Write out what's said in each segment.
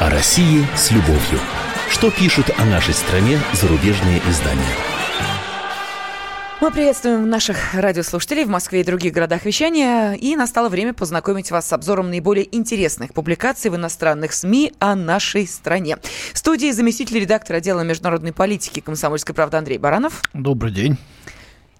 О России с любовью. Что пишут о нашей стране зарубежные издания? Мы приветствуем наших радиослушателей в Москве и других городах вещания. И настало время познакомить вас с обзором наиболее интересных публикаций в иностранных СМИ о нашей стране. В студии заместитель редактора отдела международной политики «Комсомольской правды» Андрей Баранов. Добрый день.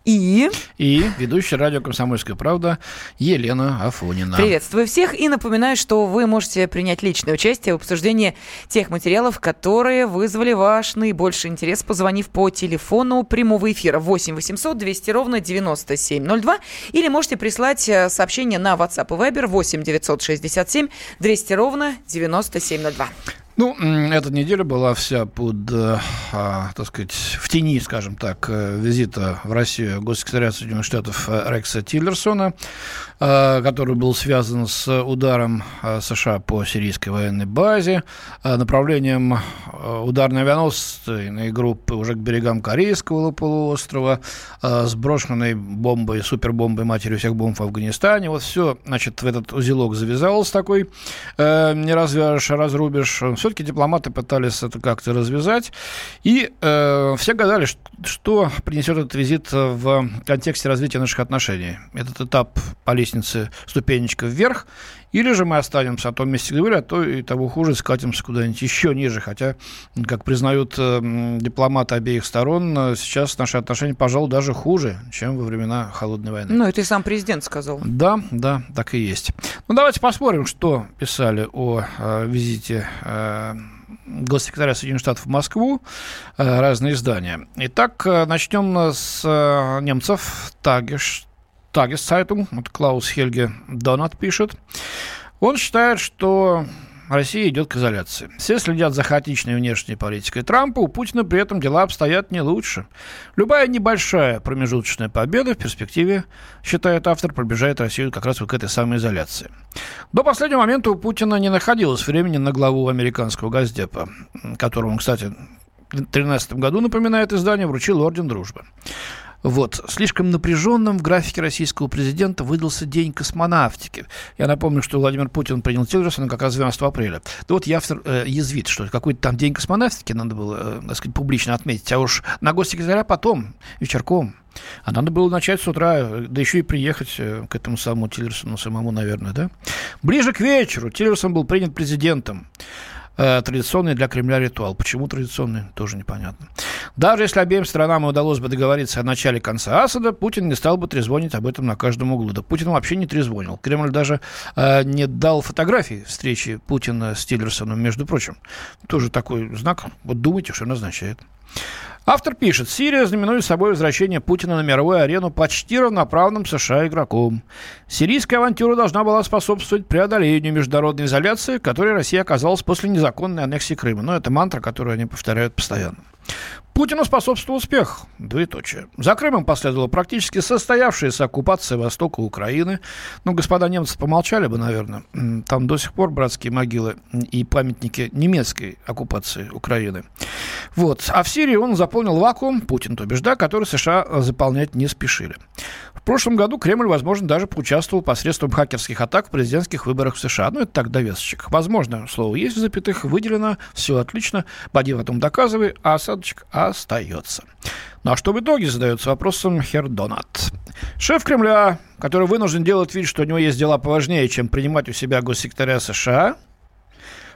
И... И ведущая радио «Комсомольская правда» Елена Афонина. Приветствую всех и напоминаю, что вы можете принять личное участие в обсуждении тех материалов, которые вызвали ваш наибольший интерес, позвонив по телефону прямого эфира 8 800 200 ровно 9702 или можете прислать э, сообщение на WhatsApp и Viber 8 967 200 ровно 9702. Ну, эта неделя была вся под, э, а, так сказать, в тени, скажем так, э, визита в Россию госсекретаря Соединенных Штатов э, Рекса Тиллерсона, который был связан с ударом США по сирийской военной базе, направлением ударной авианосной группы уже к берегам Корейского полуострова, сброшенной бомбой, супербомбой матерью всех бомб в Афганистане. Вот все, значит, в этот узелок завязалось такой, не развяжешь, а разрубишь все-таки дипломаты пытались это как-то развязать. И э, все гадали, что принесет этот визит в контексте развития наших отношений. Этот этап по ступенечка вверх. Или же мы останемся на том месте, где были, а то и того хуже скатимся куда-нибудь еще ниже. Хотя, как признают э, дипломаты обеих сторон, э, сейчас наши отношения, пожалуй, даже хуже, чем во времена Холодной войны. Ну, это и сам президент сказал. Да, да, так и есть. Ну, давайте посмотрим, что писали о э, визите э, госсекретаря Соединенных Штатов в Москву, э, разные издания. Итак, э, начнем с немцев. Тагеш Тагесцайтунг, вот Клаус Хельге Донат пишет, он считает, что Россия идет к изоляции. Все следят за хаотичной внешней политикой Трампа, у Путина при этом дела обстоят не лучше. Любая небольшая промежуточная победа в перспективе, считает автор, приближает Россию как раз вот к этой самой изоляции. До последнего момента у Путина не находилось времени на главу американского Госдепа, которому, кстати, в 2013 году, напоминает издание, вручил Орден Дружбы. Вот. Слишком напряженным в графике российского президента выдался День космонавтики. Я напомню, что Владимир Путин принял Тиллерсона как раз 12 апреля. Да вот автор э, язвит, что какой-то там День космонавтики надо было, э, так сказать, публично отметить. А уж на госсекретаря потом, вечерком. А надо было начать с утра, да еще и приехать э, к этому самому Тиллерсону самому, наверное, да? Ближе к вечеру Тиллерсон был принят президентом. Э, традиционный для Кремля ритуал. Почему традиционный, тоже непонятно. Даже если обеим сторонам удалось бы договориться о начале конца Асада, Путин не стал бы трезвонить об этом на каждом углу. Да Путин вообще не трезвонил. Кремль даже э, не дал фотографии встречи Путина с Тиллерсоном, между прочим. Тоже такой знак. Вот думайте, что он означает. Автор пишет, Сирия знаменует собой возвращение Путина на мировую арену почти равноправным США игроком. Сирийская авантюра должна была способствовать преодолению международной изоляции, которой Россия оказалась после незаконной аннексии Крыма. Но это мантра, которую они повторяют постоянно. Путину способствовал успех. Двоеточие. За Крымом последовала практически состоявшаяся оккупация востока Украины. Ну, господа немцы помолчали бы, наверное. Там до сих пор братские могилы и памятники немецкой оккупации Украины. Вот. А в Сирии он заполнил вакуум, Путин, то бишь, да, который США заполнять не спешили. В прошлом году Кремль, возможно, даже поучаствовал посредством хакерских атак в президентских выборах в США. Ну, это так, довесочек. Возможно, слово есть в запятых, выделено, все отлично, поди потом доказывай, а осадочек остается. Ну а что в итоге, задается вопросом Хер Донат. Шеф Кремля, который вынужден делать вид, что у него есть дела поважнее, чем принимать у себя госсекретаря США,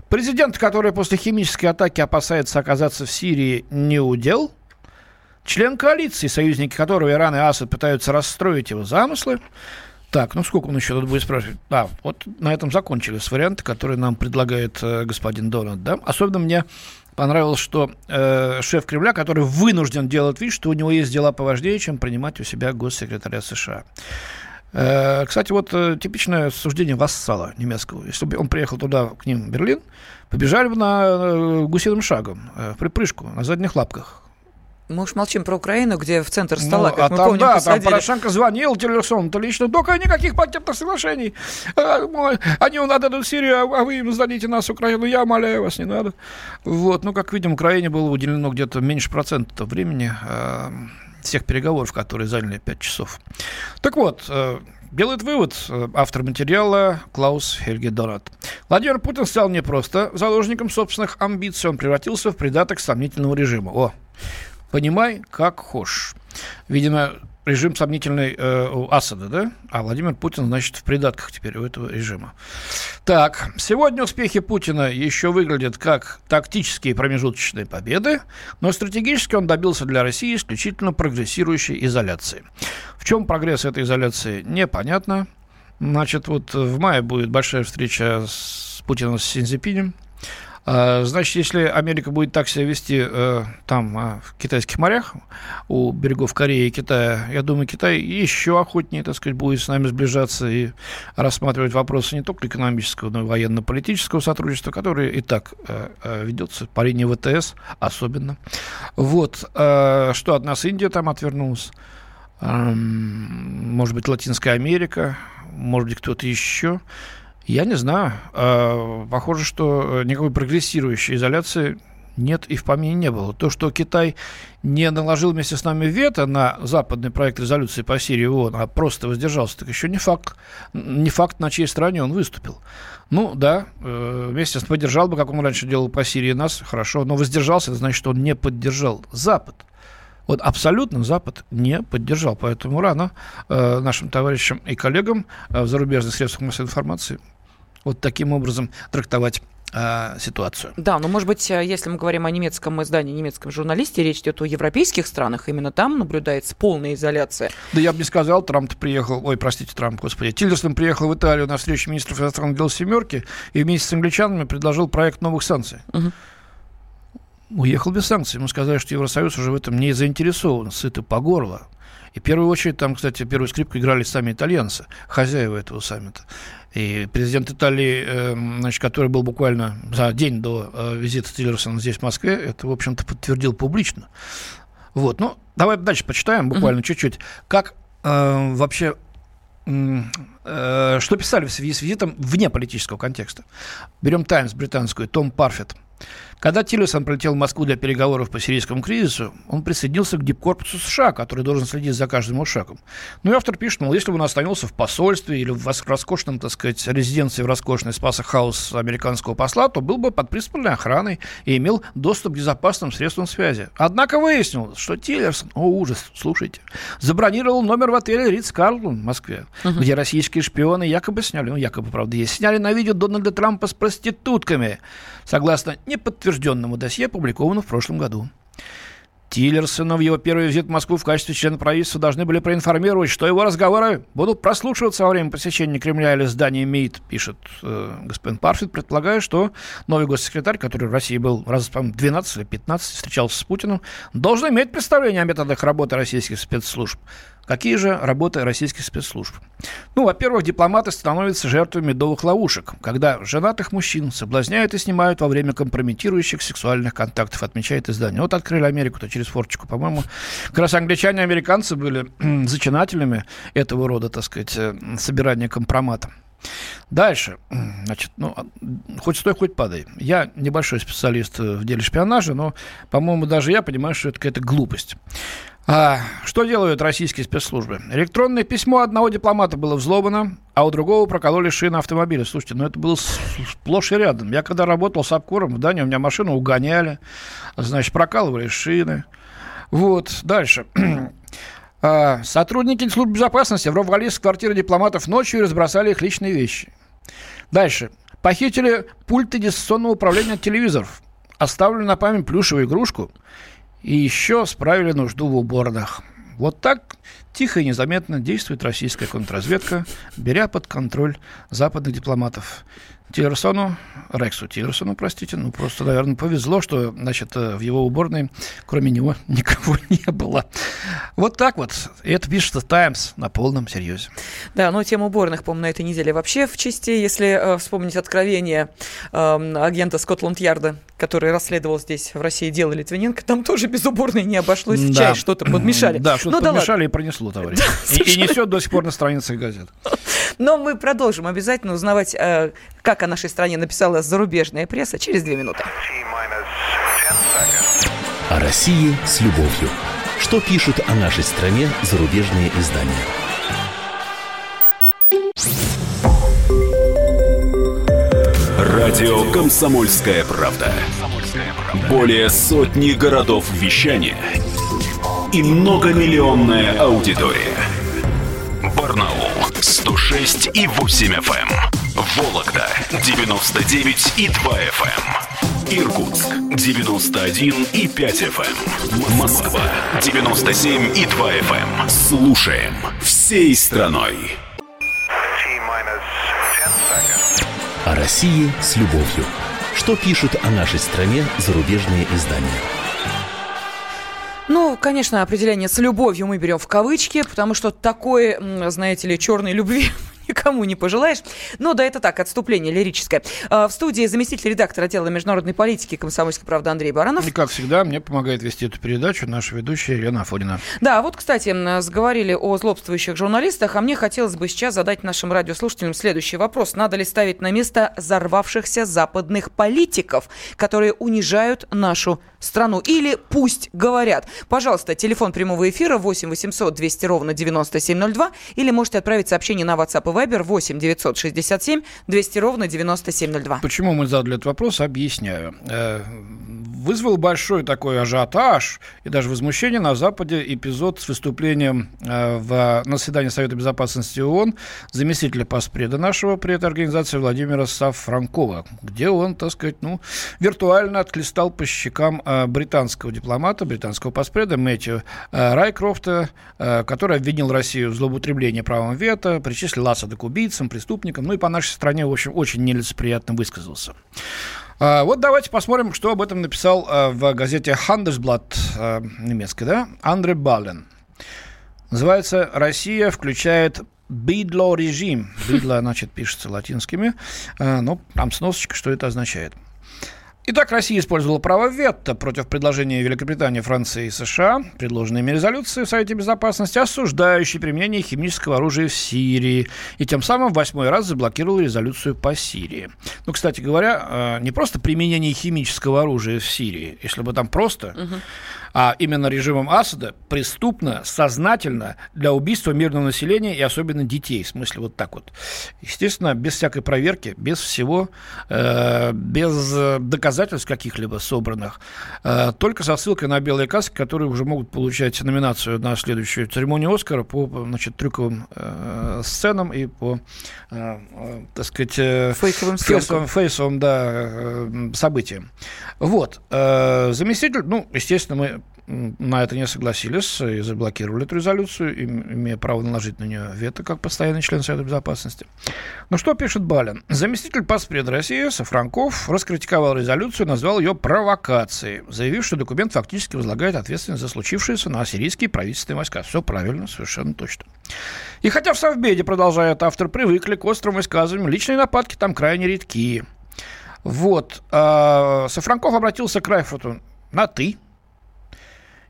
президент, который после химической атаки опасается оказаться в Сирии, не удел – Член коалиции, союзники которого Иран и Асад пытаются расстроить его замыслы. Так, ну сколько он еще тут будет спрашивать? А, вот на этом закончились варианты, которые нам предлагает э, господин Дональд. Да? Особенно мне понравилось, что э, шеф Кремля, который вынужден делать вид, что у него есть дела поважнее, чем принимать у себя госсекретаря США. Э, кстати, вот э, типичное суждение вассала немецкого. Если бы он приехал туда, к ним, в Берлин, побежали бы на э, гусиным шагом, э, в припрыжку, на задних лапках мы уж молчим про Украину, где в центр стола, ну, как а мы там, помним, да, посадили. там Порошенко звонил Тиллерсону-то лично, только никаких пакетных соглашений. А, они отдадут Сирию, а вы им сдадите нас, Украину, я умоляю вас, не надо. Вот, ну, как видим, Украине было уделено где-то меньше процента времени э, всех переговоров, которые заняли 5 часов. Так вот, э, Делает вывод э, автор материала Клаус Хельги Донат. Владимир Путин стал не просто заложником собственных амбиций, он превратился в придаток сомнительного режима. О, понимай, как хочешь. Видимо, режим сомнительный э, у Асада, да? А Владимир Путин, значит, в придатках теперь у этого режима. Так, сегодня успехи Путина еще выглядят как тактические промежуточные победы, но стратегически он добился для России исключительно прогрессирующей изоляции. В чем прогресс этой изоляции, непонятно. Значит, вот в мае будет большая встреча с Путиным с Синзипинем. А, значит, если Америка будет так себя вести э, там, а, в китайских морях, у берегов Кореи и Китая, я думаю, Китай еще охотнее, так сказать, будет с нами сближаться и рассматривать вопросы не только экономического, но и военно-политического сотрудничества, которое и так э, э, ведется по линии ВТС особенно. Вот. Что от нас Индия там отвернулась? Может быть, Латинская Америка, может быть, кто-то еще. Я не знаю. А, похоже, что никакой прогрессирующей изоляции нет и в помине не было. То, что Китай не наложил вместе с нами вето на западный проект резолюции по Сирии ООН, а просто воздержался, так еще не факт, не факт, на чьей стороне он выступил. Ну, да, э, вместе с поддержал бы, как он раньше делал по Сирии нас, хорошо, но воздержался, это значит, что он не поддержал Запад. Вот абсолютно Запад не поддержал. Поэтому рано э, нашим товарищам и коллегам э, в зарубежных средствах массовой информации вот таким образом трактовать а, ситуацию. Да, но, может быть, э, если мы говорим о немецком издании, немецком журналисте, речь идет о европейских странах, именно там наблюдается полная изоляция. Да я бы не сказал, Трамп приехал, ой, простите, Трамп, господи, Тиллерсон приехал в Италию на встречу министров иностранных дел «семерки» и вместе с англичанами предложил проект новых санкций. Угу. Уехал без санкций. Ему сказали, что Евросоюз уже в этом не заинтересован, сыты по горло. И в первую очередь там, кстати, первую скрипку играли сами итальянцы, хозяева этого саммита. И президент Италии, э, значит, который был буквально за день до э, визита Тиллерсона здесь, в Москве, это, в общем-то, подтвердил публично. Вот, ну, давай дальше почитаем буквально mm-hmm. чуть-чуть. Как э, вообще э, что писали в связи с визитом вне политического контекста. Берем «Таймс» британскую, Том Парфет – когда Тиллерсон прилетел в Москву для переговоров по сирийскому кризису, он присоединился к дипкорпусу США, который должен следить за каждым его шагом. Ну и автор пишет, мол, если бы он остановился в посольстве или в роскошном, так сказать, резиденции в роскошной Спаса Хаус американского посла, то был бы под пристальной охраной и имел доступ к безопасным средствам связи. Однако выяснилось, что Тиллерсон, о ужас, слушайте, забронировал номер в отеле Ридс Карлтон в Москве, uh-huh. где российские шпионы якобы сняли, ну якобы, правда, есть, сняли на видео Дональда Трампа с проститутками, согласно неподтвержденному подтвержденному досье, опубликованному в прошлом году. Тиллерсона в его первый визит в Москву в качестве члена правительства должны были проинформировать, что его разговоры будут прослушиваться во время посещения Кремля или здания МИД, пишет э, господин Парфит, предполагая, что новый госсекретарь, который в России был раз, по 12 или 15, встречался с Путиным, должен иметь представление о методах работы российских спецслужб. Какие же работы российских спецслужб? Ну, во-первых, дипломаты становятся жертвами медовых ловушек, когда женатых мужчин соблазняют и снимают во время компрометирующих сексуальных контактов, отмечает издание. Вот открыли Америку-то через форчику, по-моему. Как раз англичане и американцы были зачинателями этого рода, так сказать, э, собирания компромата. Дальше. Значит, ну, хоть стой, хоть падай. Я небольшой специалист в деле шпионажа, но, по-моему, даже я понимаю, что это какая-то глупость. А, что делают российские спецслужбы? Электронное письмо одного дипломата было взломано, а у другого прокололи шины автомобиля. Слушайте, ну это было сплошь и рядом. Я когда работал с Апкором в Дании, у меня машину угоняли, значит, прокалывали шины. Вот, дальше. А, сотрудники службы безопасности ворвались в квартиры дипломатов ночью и разбросали их личные вещи. Дальше. Похитили пульты дистанционного управления телевизоров. Оставили на память плюшевую игрушку и еще справили нужду в уборных. Вот так тихо и незаметно действует российская контрразведка, беря под контроль западных дипломатов. Тиллерсону, Рексу Тиллерсону, простите, ну просто, наверное, повезло, что, значит, э, в его уборной кроме него никого не было. Вот так вот. И это пишет Таймс на полном серьезе. Да, но тема уборных, по-моему, на этой неделе вообще в части, если э, вспомнить откровение э, агента Скотланд-Ярда, который расследовал здесь в России дело Литвиненко, там тоже без уборной не обошлось. В чай что-то подмешали. Да, что-то ну, подмешали да и пронесло, товарищ. Да, и, и несет до сих пор на страницах газет. Но мы продолжим обязательно узнавать, э, как о нашей стране написала зарубежная пресса через две минуты. О России с любовью. Что пишут о нашей стране зарубежные издания? Радио «Комсомольская правда». Более сотни городов вещания – и многомиллионная аудитория. Барнаул 106 и 8 FM. Эм. Вологда 99 и 2 FM. Эм. Иркутск 91 и 5 FM. Эм. Москва 97 и 2 FM. Слушаем всей страной. О России с любовью. Что пишут о нашей стране зарубежные издания? Ну, конечно, определение с любовью мы берем в кавычки, потому что такой, знаете ли, черной любви никому не пожелаешь. Но да, это так, отступление лирическое. А, в студии заместитель редактора отдела международной политики комсомольской правды Андрей Баранов. И, как всегда, мне помогает вести эту передачу наша ведущая Елена Афонина. Да, вот, кстати, заговорили о злобствующих журналистах, а мне хотелось бы сейчас задать нашим радиослушателям следующий вопрос. Надо ли ставить на место взорвавшихся западных политиков, которые унижают нашу страну? Или пусть говорят. Пожалуйста, телефон прямого эфира 8 800 200 ровно 9702 или можете отправить сообщение на WhatsApp и Viber 8 967 200 ровно 9702. Почему мы задали этот вопрос, объясняю. Э, вызвал большой такой ажиотаж и даже возмущение на Западе эпизод с выступлением э, в, на заседании Совета Безопасности ООН заместителя паспреда нашего при этой организации Владимира Сафранкова, где он, так сказать, ну, виртуально отклистал по щекам э, британского дипломата, британского паспреда Мэтью Райкрофта, который обвинил Россию в злоупотреблении правом вето, причислил Асада к убийцам, преступникам, ну и по нашей стране, в общем, очень нелицеприятно высказался. А, вот давайте посмотрим, что об этом написал а, в газете Handelsblatt а, немецкой, да, Андре Бален. Называется «Россия включает бидло режим». Бидло, значит, пишется латинскими, но там сносочка, что это означает – Итак, Россия использовала право вето против предложения Великобритании, Франции и США, предложенной ими резолюции в Совете Безопасности, осуждающей применение химического оружия в Сирии, и тем самым восьмой раз заблокировала резолюцию по Сирии. Ну, кстати говоря, э, не просто применение химического оружия в Сирии, если бы там просто, угу а именно режимом Асада, преступно, сознательно для убийства мирного населения и особенно детей. В смысле вот так вот. Естественно, без всякой проверки, без всего, э, без доказательств каких-либо собранных, э, только со ссылкой на белые каски, которые уже могут получать номинацию на следующую церемонию Оскара по значит, трюковым э, сценам и по, э, э, так сказать, э, фейковым, фейсовым, фейсовым да, э, событиям. Вот. Э, заместитель, ну, естественно, мы на это не согласились и заблокировали эту резолюцию, имея право наложить на нее вето как постоянный член Совета Безопасности. Но что пишет Балин? Заместитель паспреда России Сафранков раскритиковал резолюцию, назвал ее провокацией, заявив, что документ фактически возлагает ответственность за случившееся на сирийские правительственные войска. Все правильно, совершенно точно. И хотя в Совбеде, продолжает автор, привыкли к острым высказываниям, личные нападки там крайне редкие. Вот. А Сафранков обратился к Райфуту на «ты»,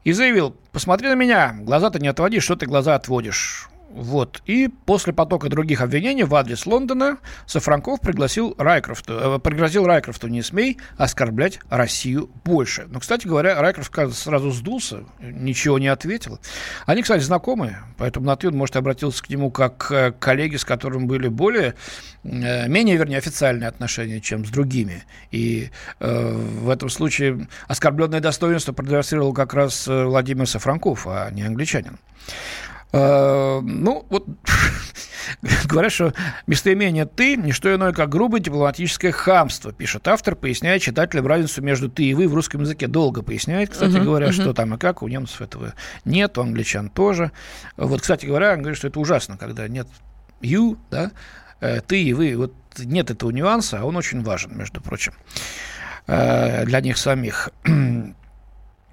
и заявил, посмотри на меня, глаза-то не отводи, что ты глаза отводишь. Вот. И после потока других обвинений в адрес Лондона Сафранков пригласил Райкрофту, э, пригрозил Райкрофту не смей оскорблять Россию больше. Но, кстати говоря, Райкрофт сразу сдулся, ничего не ответил. Они, кстати, знакомые, поэтому на ты он, может, обратился к нему как к коллеге, с которым были более, э, менее, вернее, официальные отношения, чем с другими. И э, в этом случае оскорбленное достоинство продемонстрировал как раз э, Владимир Сафранков, а не англичанин. Э, ну, вот говорят, что местоимение «ты» – не что иное, как грубое дипломатическое хамство, пишет автор, поясняя читателям разницу между «ты» и «вы» в русском языке. Долго поясняет, кстати uh-huh, говоря, uh-huh. что там и как, у немцев этого нет, у англичан тоже. Вот, кстати говоря, он говорит, что это ужасно, когда нет «you», да, э, «ты» и «вы». Вот нет этого нюанса, а он очень важен, между прочим, э, для них самих.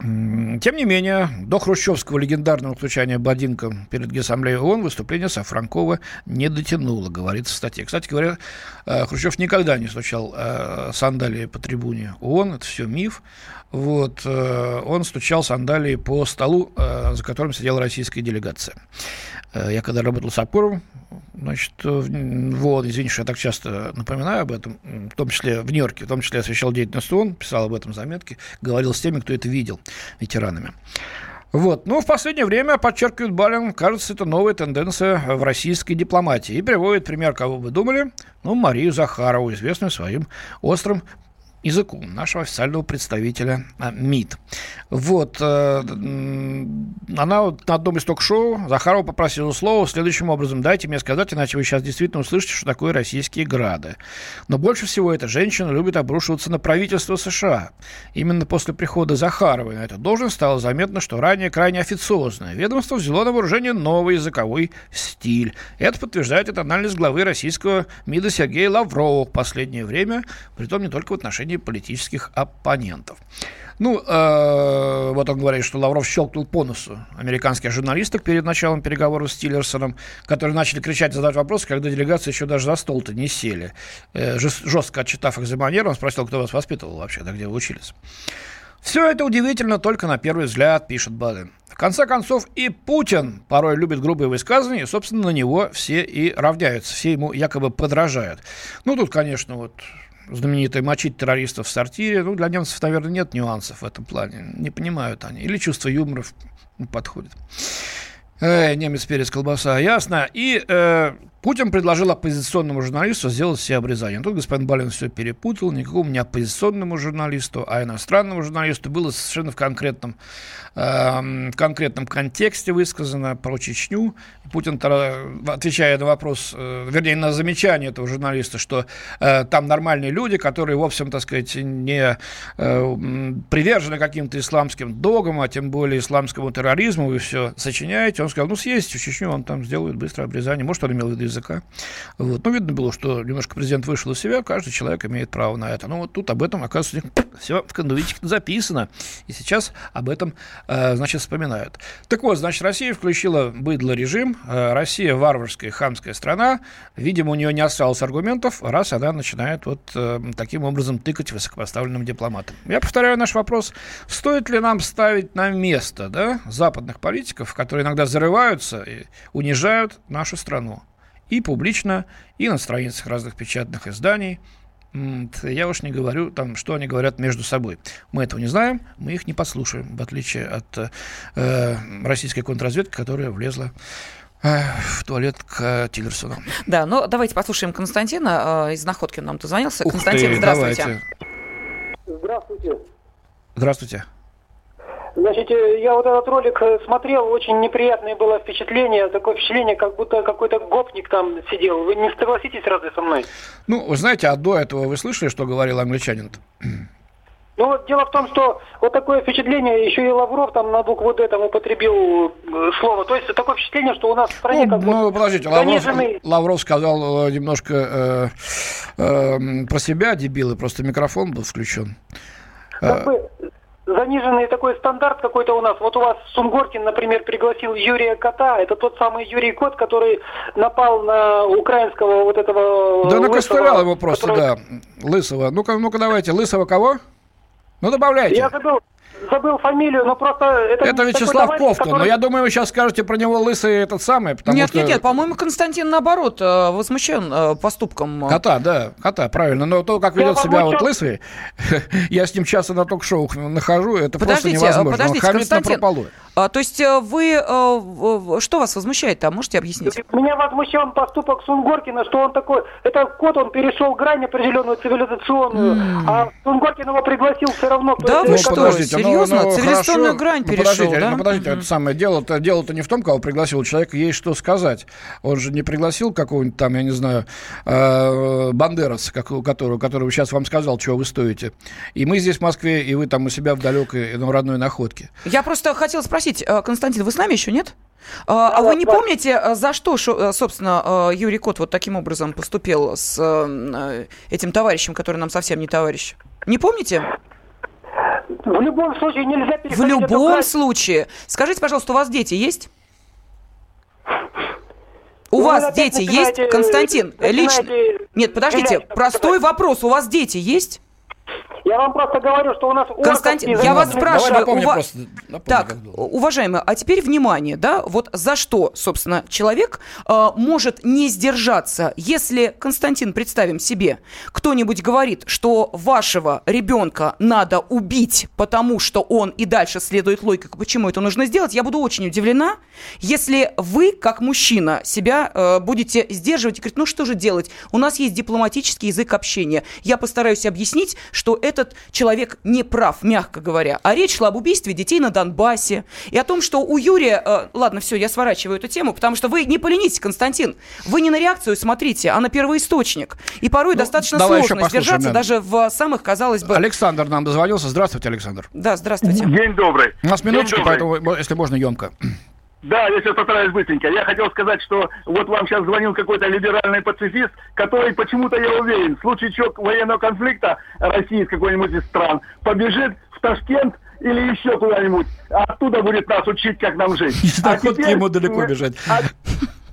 Тем не менее, до хрущевского легендарного случайния Бладинка перед Гессамблеей ООН выступление Сафранкова не дотянуло, говорится в статье. Кстати говоря, э, Хрущев никогда не стучал э, сандалии по трибуне ООН, это все миф. Вот, э, он стучал сандалии по столу, за которым сидела российская делегация. Я когда работал с Апуровым, значит, вот, извините, что я так часто напоминаю об этом, в том числе в Нью-Йорке, в том числе освещал деятельность ООН, писал об этом заметки, говорил с теми, кто это видел, ветеранами. Вот. Ну, в последнее время, подчеркивает Балин, кажется, это новая тенденция в российской дипломатии. И приводит пример, кого вы думали, ну, Марию Захарову, известную своим острым языку нашего официального представителя а, МИД. Вот. Э, она вот на одном из ток-шоу Захарова попросила слово следующим образом. Дайте мне сказать, иначе вы сейчас действительно услышите, что такое российские грады. Но больше всего эта женщина любит обрушиваться на правительство США. Именно после прихода Захаровой на эту должность стало заметно, что ранее крайне официозное ведомство взяло на вооружение новый языковой стиль. Это подтверждает этот анализ главы российского МИДа Сергея Лаврова в последнее время, притом не только в отношении отношении политических оппонентов. Ну, э, вот он говорит, что Лавров щелкнул по носу американских журналисток перед началом переговоров с Тиллерсоном, которые начали кричать, задавать вопросы, когда делегации еще даже за стол-то не сели. Э, жестко отчитав их за манеру, он спросил, кто вас воспитывал вообще, да где вы учились. Все это удивительно только на первый взгляд, пишет Баден. В конце концов, и Путин порой любит грубые высказывания, и, собственно, на него все и равняются, все ему якобы подражают. Ну, тут, конечно, вот знаменитое «мочить террористов в сортире». Ну, для немцев, наверное, нет нюансов в этом плане. Не понимают они. Или чувство юмора подходит. Э, немец, перец, колбаса, ясно. И э, Путин предложил оппозиционному журналисту сделать все обрезания. Тут господин Балин все перепутал. Никакому не оппозиционному журналисту, а иностранному журналисту было совершенно в конкретном, э, в конкретном контексте высказано про Чечню. Путин, отвечая на вопрос, э, вернее, на замечание этого журналиста, что э, там нормальные люди, которые, в общем, так сказать, не э, привержены каким-то исламским догмам, а тем более исламскому терроризму, вы все сочиняете. Он сказал, ну, съездите в Чечню, он там сделает быстрое обрезание. Может, он имел в виду языка. Вот. Ну, видно было, что немножко президент вышел из себя, каждый человек имеет право на это. Ну, вот тут об этом, оказывается, все в конвите записано. И сейчас об этом, э, значит, вспоминают. Так вот, значит, Россия включила быдло режим. Э, Россия варварская, хамская страна. Видимо, у нее не осталось аргументов, раз она начинает вот э, таким образом тыкать высокопоставленным дипломатам. Я повторяю наш вопрос. Стоит ли нам ставить на место да, западных политиков, которые иногда зарываются и унижают нашу страну? и публично, и на страницах разных печатных изданий. Я уж не говорю, там, что они говорят между собой. Мы этого не знаем, мы их не послушаем, в отличие от э, российской контрразведки, которая влезла э, в туалет к Тиллерсону. Да, ну давайте послушаем Константина э, из Находки нам дозвонился. Ух Константин, ты, здравствуйте. Давайте. Здравствуйте. Здравствуйте. Значит, э, я вот этот ролик э, смотрел, очень неприятное было впечатление, такое впечатление, как будто какой-то гопник там сидел. Вы не согласитесь разве со мной? Ну, вы знаете, а до этого вы слышали, что говорил англичанин? -то? Ну вот дело в том, что вот такое впечатление, еще и Лавров там на букву Д там употребил э, слово. То есть такое впечатление, что у нас в стране ну, как ну, бы подождите, Лавров, Лавров сказал немножко э, э, про себя, дебилы, просто микрофон был включен. Как бы заниженный такой стандарт какой-то у нас. Вот у вас Сунгоркин, например, пригласил Юрия Кота. Это тот самый Юрий Кот, который напал на украинского вот этого... Да накостылял его просто, который... да, Лысого. Ну-ка, ну-ка давайте, Лысого кого? Ну добавляйте. Я забыл, забыл фамилию, но просто... Это, это Вячеслав Ковтун, который... но я думаю, вы сейчас скажете про него лысый этот самый, потому нет, что... Нет, нет, по-моему, Константин, наоборот, э, возмущен э, поступком. Кота, да, кота, правильно, но то, как ведет я себя вот лысый, я с ним часто на ток-шоу нахожу, это подождите, просто невозможно. Подождите, Он Константин, а, то есть э, вы, что вас возмущает-то, можете объяснить? Меня возмущен поступок Сунгоркина, что он такой, это кот, он перешел грань определенную цивилизационную, mm. а Сунгоркин его пригласил все равно. Да вы что, серьезно? Ну, Цивилизационную грань ну, перешел, подождите, да? Ну, подождите, mm-hmm. это самое дело-то, дело-то не в том, кого пригласил человек, есть что сказать. Он же не пригласил какого-нибудь там, я не знаю, э, Бандераса, как, которого, которого сейчас вам сказал, чего вы стоите. И мы здесь в Москве, и вы там у себя в далекой, ну, родной находке. Я просто хотела спросить, э, Константин, вы с нами еще нет? А, а вы не помните, э, за что, собственно, Юрий Кот вот таким образом поступил с этим товарищем, который нам совсем не товарищ? Не помните? В любом случае нельзя переходить В любом случае. Скажите, пожалуйста, у вас дети есть? У ну, вас дети есть, Константин? Лично? Нет, подождите, простой вопрос. У вас дети есть? Я вам просто говорю, что у нас... Константин, я вас спрашиваю... Напомню, ува... просто, напомню, так, уважаемый, а теперь внимание, да, вот за что, собственно, человек э, может не сдержаться, если, Константин, представим себе, кто-нибудь говорит, что вашего ребенка надо убить, потому что он и дальше следует логике, почему это нужно сделать, я буду очень удивлена, если вы, как мужчина, себя э, будете сдерживать и говорить, ну что же делать, у нас есть дипломатический язык общения. Я постараюсь объяснить, что этот человек не прав, мягко говоря. А речь шла об убийстве детей на Донбассе и о том, что у Юрия... Э, ладно, все, я сворачиваю эту тему, потому что вы не поленитесь, Константин. Вы не на реакцию смотрите, а на первоисточник. И порой ну, достаточно сложно сдержаться даже в самых, казалось бы... Александр нам дозвонился. Здравствуйте, Александр. Да, здравствуйте. День добрый. У нас минуточка, поэтому, если можно, емко. Да, я сейчас постараюсь быстренько. Я хотел сказать, что вот вам сейчас звонил какой-то либеральный пацифист, который почему-то, я уверен, в случае чего военного конфликта России с какой-нибудь из стран побежит в Ташкент или еще куда-нибудь, оттуда будет нас учить, как нам жить. Не а теперь, ему далеко бежать. А,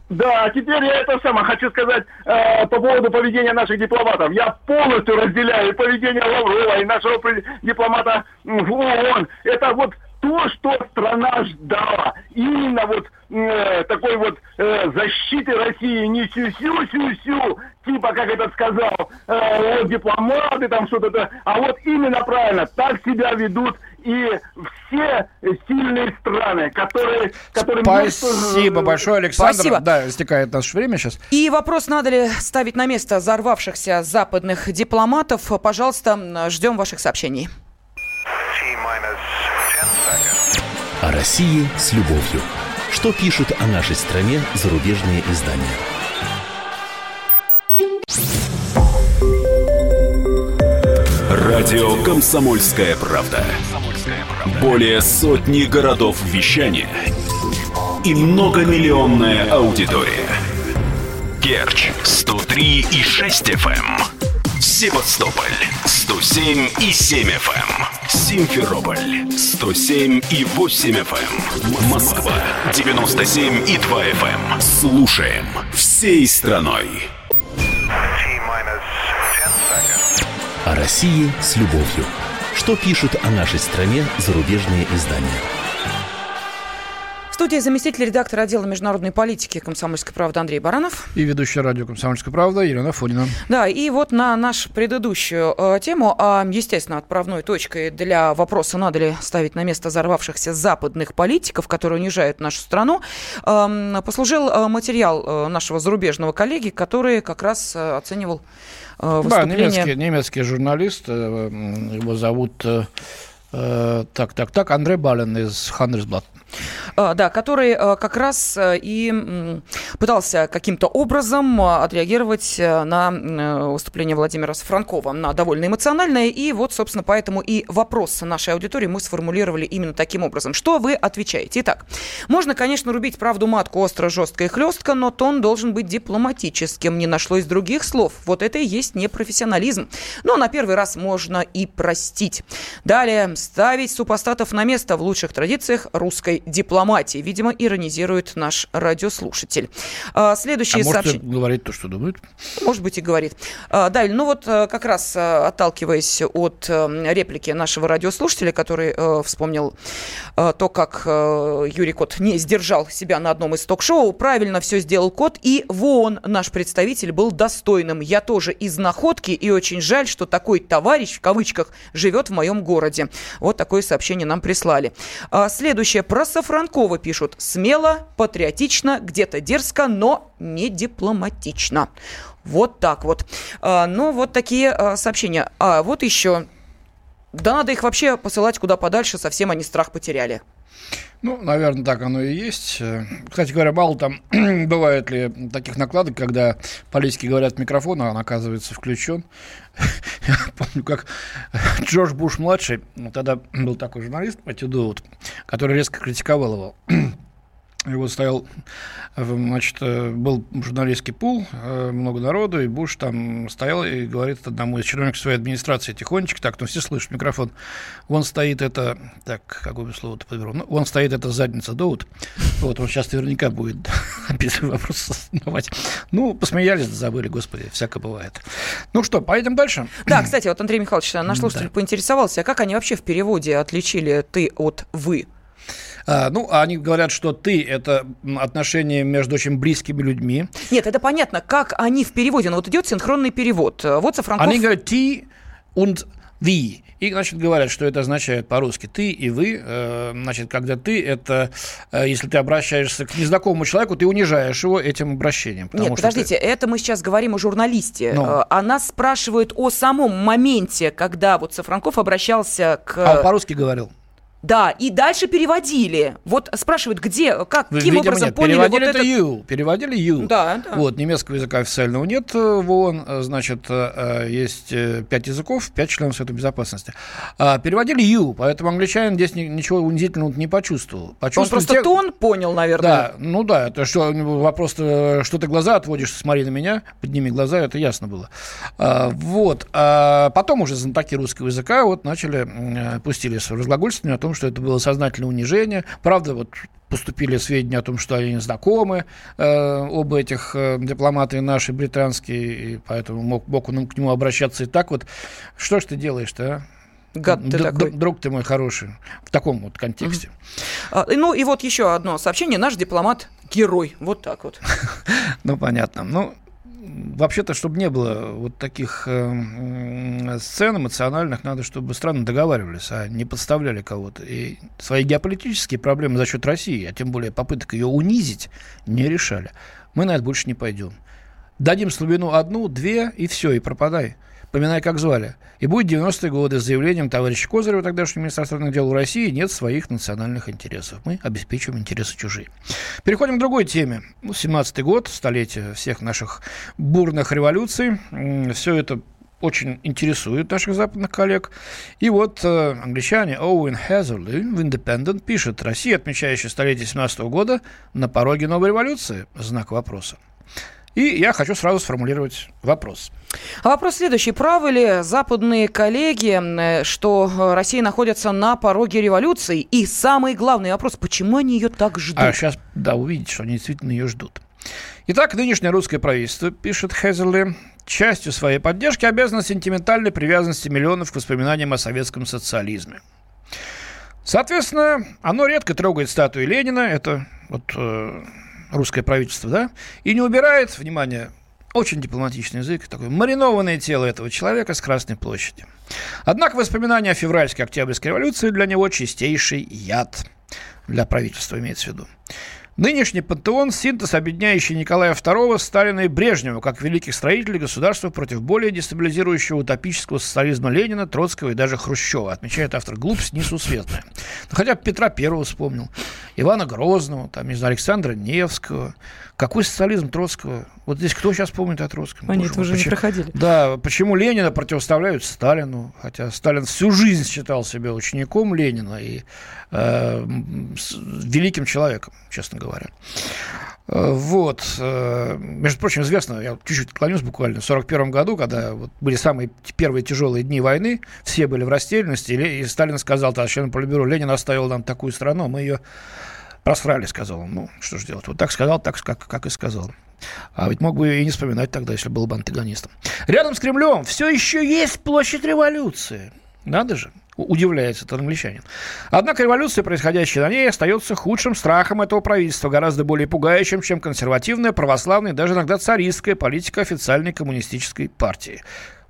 да, а теперь я это самое хочу сказать э, по поводу поведения наших дипломатов. Я полностью разделяю поведение Лаврова и нашего дипломата в ООН. Это вот то, что страна ждала. Именно вот э, такой вот э, защиты России, не сю-сю-сю-сю, типа, как этот сказал, э, вот дипломаты там что-то, а вот именно правильно, так себя ведут и все сильные страны, которые... которые Спасибо может... большое, Александр. Спасибо. Да, истекает наше время сейчас. И вопрос, надо ли ставить на место взорвавшихся западных дипломатов. Пожалуйста, ждем ваших сообщений. России с любовью. Что пишут о нашей стране зарубежные издания? Радио «Комсомольская правда». Более сотни городов вещания и многомиллионная аудитория. Керчь 103 и 6 FM. Севастополь 107 и 7 FM. Симферополь 107 и 8 FM. Эм. Москва 97 и 2 FM. Эм. Слушаем всей страной. О России с любовью. Что пишут о нашей стране зарубежные издания? Студии заместитель редактора отдела международной политики «Комсомольской правды» Андрей Баранов. И ведущая радио «Комсомольская правда» Елена Фонина. Да, и вот на нашу предыдущую э, тему, э, естественно, отправной точкой для вопроса, надо ли ставить на место взорвавшихся западных политиков, которые унижают нашу страну, э, послужил материал э, нашего зарубежного коллеги, который как раз э, оценивал э, выступление... Да, немецкий, немецкий журналист, его зовут... Так, так, так, Андрей Бален из Хандерсблат. А, да, который э, как раз э, и пытался каким-то образом э, отреагировать на выступление Владимира Сафранкова, на довольно эмоциональное. И вот, собственно, поэтому и вопрос нашей аудитории мы сформулировали именно таким образом. Что вы отвечаете? Итак, можно, конечно, рубить правду матку остро, жестко и хлестко, но тон должен быть дипломатическим. Не нашлось других слов. Вот это и есть непрофессионализм. Но на первый раз можно и простить. Далее, ставить супостатов на место в лучших традициях русской дипломатии. Видимо, иронизирует наш радиослушатель. А, следующее а может, сообщение. говорит то, что думает? Может быть, и говорит. А, Далее, ну вот э, как раз э, отталкиваясь от э, реплики нашего радиослушателя, который вспомнил то, как Юрий Кот не сдержал себя на одном из ток-шоу, правильно все сделал Кот, и в ООН наш представитель был достойным. Я тоже из находки, и очень жаль, что такой товарищ, в кавычках, живет в моем городе. Вот такое сообщение нам прислали. А, следующее. Про Сафранкова пишут. Смело, патриотично, где-то дерзко, но не дипломатично. Вот так вот. А, ну, вот такие а, сообщения. А вот еще. Да надо их вообще посылать куда подальше, совсем они страх потеряли. Ну, наверное, так оно и есть. Э, кстати говоря, мало там бывает ли таких накладок, когда политики говорят в микрофон, а он оказывается включен. Я помню, как Джордж Буш-младший, ну, тогда был такой журналист, Патти Доут, который резко критиковал его И вот стоял, значит, э, был журналистский пул, э, много народу, и Буш там стоял и говорит одному из чиновников своей администрации тихонечко, так, ну все слышат микрофон, вон стоит это, так, какое бы слово-то подберу, ну, вон стоит эта задница Доут, вот, он сейчас наверняка будет описывать вопрос задавать. Ну, посмеялись, забыли, господи, всякое бывает. Ну что, поедем дальше? Да, кстати, вот Андрей Михайлович, наш слушатель да. поинтересовался, а как они вообще в переводе отличили «ты» от «вы»? А, ну, они говорят, что ты – это отношение между очень близкими людьми. Нет, это понятно. Как они в переводе? Ну, вот идет синхронный перевод. Вот Сафранков... Они говорят «ти» und «ви». И, значит, говорят, что это означает по-русски «ты» и «вы». Э, значит, когда «ты» – это э, если ты обращаешься к незнакомому человеку, ты унижаешь его этим обращением. Нет, подождите, ты... это мы сейчас говорим о журналисте. Но. А нас спрашивают о самом моменте, когда вот Сафранков обращался к... А он по-русски говорил? Да, и дальше переводили. Вот спрашивают, где, как, каким Видимо, образом нет. поняли переводили вот это you, переводили you. Да, да. Вот, немецкого языка официального нет в ООН, значит, э, есть э, пять языков, пять членов Совета Безопасности. А переводили you, поэтому англичанин здесь ничего унизительного не почувствовал. почувствовал Он просто те... тон понял, наверное. Да, ну да, это что, вопрос, что ты глаза отводишь, смотри на меня, подними глаза, это ясно было. А, вот, а потом уже знатоки русского языка вот начали, э, пустились в разглагольствование о том, что это было сознательно сознательное унижение. Правда, вот поступили сведения о том, что они знакомы, э, оба этих э, дипломаты наши британские, и поэтому мог, мог он к нему обращаться и так вот. Что ж ты делаешь-то, а? Гад ты Д- такой. Друг ты мой хороший. В таком вот контексте. А, ну и вот еще одно сообщение. Наш дипломат герой. Вот так вот. ну, понятно. Ну, вообще-то, чтобы не было вот таких э, сцен эмоциональных, надо, чтобы страны договаривались, а не подставляли кого-то. И свои геополитические проблемы за счет России, а тем более попыток ее унизить, не решали. Мы на это больше не пойдем. Дадим слабину одну, две, и все, и пропадай поминай, как звали. И будет 90-е годы с заявлением товарища Козырева, тогдашнего министра иностранных дел у России, нет своих национальных интересов. Мы обеспечиваем интересы чужие. Переходим к другой теме. Ну, 17-й год, столетие всех наших бурных революций. Все это очень интересует наших западных коллег. И вот э, англичане Оуэн Хезерли в Independent пишет, Россия, отмечающая столетие 17 года, на пороге новой революции? Знак вопроса. И я хочу сразу сформулировать вопрос. А вопрос следующий. Правы ли западные коллеги, э, что Россия находится на пороге революции? И самый главный вопрос, почему они ее так ждут? А сейчас, да, увидите, что они действительно ее ждут. Итак, нынешнее русское правительство, пишет Хезерли, частью своей поддержки обязано сентиментальной привязанности миллионов к воспоминаниям о советском социализме. Соответственно, оно редко трогает статуи Ленина, это вот э, русское правительство, да, и не убирает, внимание, очень дипломатичный язык, такое маринованное тело этого человека с Красной площади. Однако воспоминания о февральской октябрьской революции для него чистейший яд. Для правительства имеется в виду. Нынешний пантеон – синтез, объединяющий Николая II, Сталина и Брежнева, как великих строителей государства против более дестабилизирующего утопического социализма Ленина, Троцкого и даже Хрущева, отмечает автор «Глупость несусветная». Ну, хотя бы Петра Первого вспомнил, Ивана Грозного, там, не знаю, Александра Невского. Какой социализм Троцкого? Вот здесь кто сейчас помнит о Троцком? Они это уже почему, не проходили. Да, почему Ленина противоставляют Сталину, хотя Сталин всю жизнь считал себя учеником Ленина и э, великим человеком, честно говоря. Э, вот. Э, между прочим, известно, я чуть-чуть отклонюсь буквально, в 1941 году, когда вот были самые первые тяжелые дни войны, все были в растерянности, и Сталин сказал, членам Политбюро, Ленин оставил нам такую страну, мы ее просрали, сказал он. Ну, что же делать? Вот так сказал, так, как, как и сказал. А ведь мог бы и не вспоминать тогда, если был бы антагонистом. Рядом с Кремлем все еще есть площадь революции. Надо же удивляется этот англичанин. Однако революция, происходящая на ней, остается худшим страхом этого правительства, гораздо более пугающим, чем консервативная, православная, даже иногда царистская политика официальной коммунистической партии.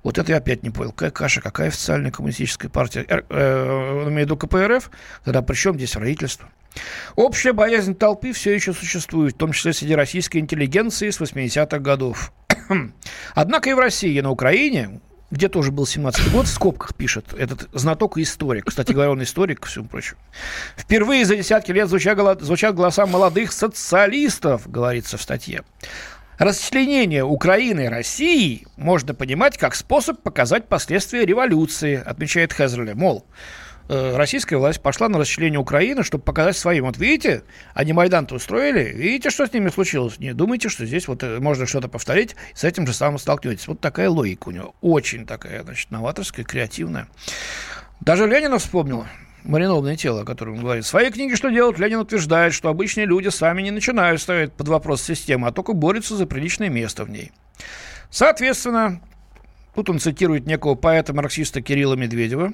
Вот это я опять не понял. Какая каша, какая официальная коммунистическая партия? Э, э, имею в виду КПРФ? Тогда при чем здесь правительство? Общая боязнь толпы все еще существует, в том числе среди российской интеллигенции с 80-х годов. Однако и в России, и на Украине, где тоже был 17-й год, в скобках пишет этот знаток и историк. Кстати говоря, он историк, ко всему прочему. Впервые за десятки лет звучат, звучат голоса молодых социалистов, говорится в статье. Расчленение Украины и России можно понимать как способ показать последствия революции, отмечает Хезерли. Мол, российская власть пошла на расчленение Украины, чтобы показать своим. Вот видите, они Майдан-то устроили, видите, что с ними случилось? Не думайте, что здесь вот э, можно что-то повторить, с этим же самым столкнетесь. Вот такая логика у него. Очень такая, значит, новаторская, креативная. Даже Ленина вспомнила мариновное тело, о котором он говорит. В своей книге «Что делать» Ленин утверждает, что обычные люди сами не начинают ставить под вопрос системы, а только борются за приличное место в ней. Соответственно, тут он цитирует некого поэта-марксиста Кирилла Медведева,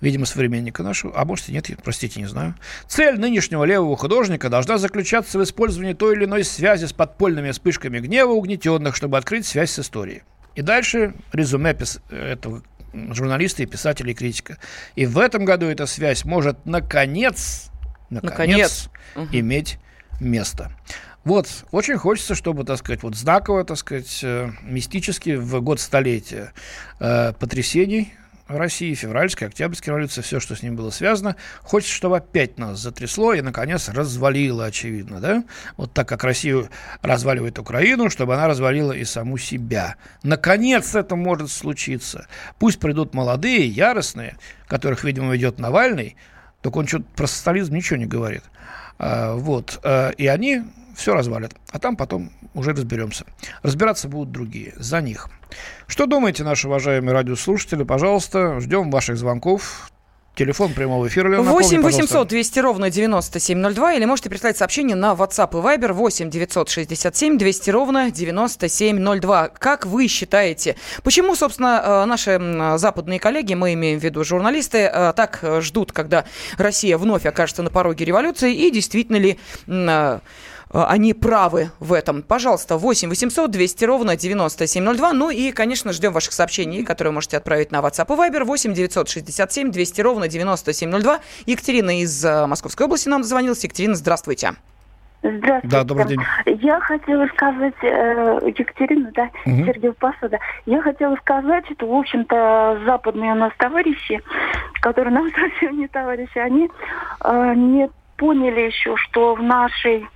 видимо, современника нашего, а может и нет, простите, не знаю. Цель нынешнего левого художника должна заключаться в использовании той или иной связи с подпольными вспышками гнева угнетенных, чтобы открыть связь с историей. И дальше резюме этого журналиста и писателя и критика. И в этом году эта связь может наконец, наконец, наконец. иметь место. Вот, очень хочется, чтобы, так сказать, вот знаково, так сказать, э, мистически в год столетия э, потрясений России, февральская, октябрьская революция, все, что с ним было связано. Хочется, чтобы опять нас затрясло и, наконец, развалило, очевидно, да? Вот так как Россию разваливает Украину, чтобы она развалила и саму себя. Наконец это может случиться. Пусть придут молодые, яростные, которых, видимо, ведет Навальный, только он что-то про социализм ничего не говорит. А, вот. А, и они все развалят. А там потом уже разберемся. Разбираться будут другие, за них. Что думаете, наши уважаемые радиослушатели? Пожалуйста, ждем ваших звонков. Телефон прямого эфира, Лена, 8 800 200 ровно 9702 или можете прислать сообщение на WhatsApp и Viber 8 967 200 ровно 9702. Как вы считаете, почему, собственно, э, наши западные коллеги, мы имеем в виду журналисты, э, так ждут, когда Россия вновь окажется на пороге революции и действительно ли э, они правы в этом. Пожалуйста, 8 800 200 ровно 9702. Ну и, конечно, ждем ваших сообщений, которые можете отправить на WhatsApp и Viber 8 967 200 ровно 9702. Екатерина из э, Московской области нам дозвонилась. Екатерина, здравствуйте. Здравствуйте. Да, добрый день. Я хотела сказать, э, Екатерина, да, угу. Сергей Пасада, я хотела сказать, что, в общем-то, западные у нас товарищи, которые нам совсем не товарищи, они э, не поняли еще, что в нашей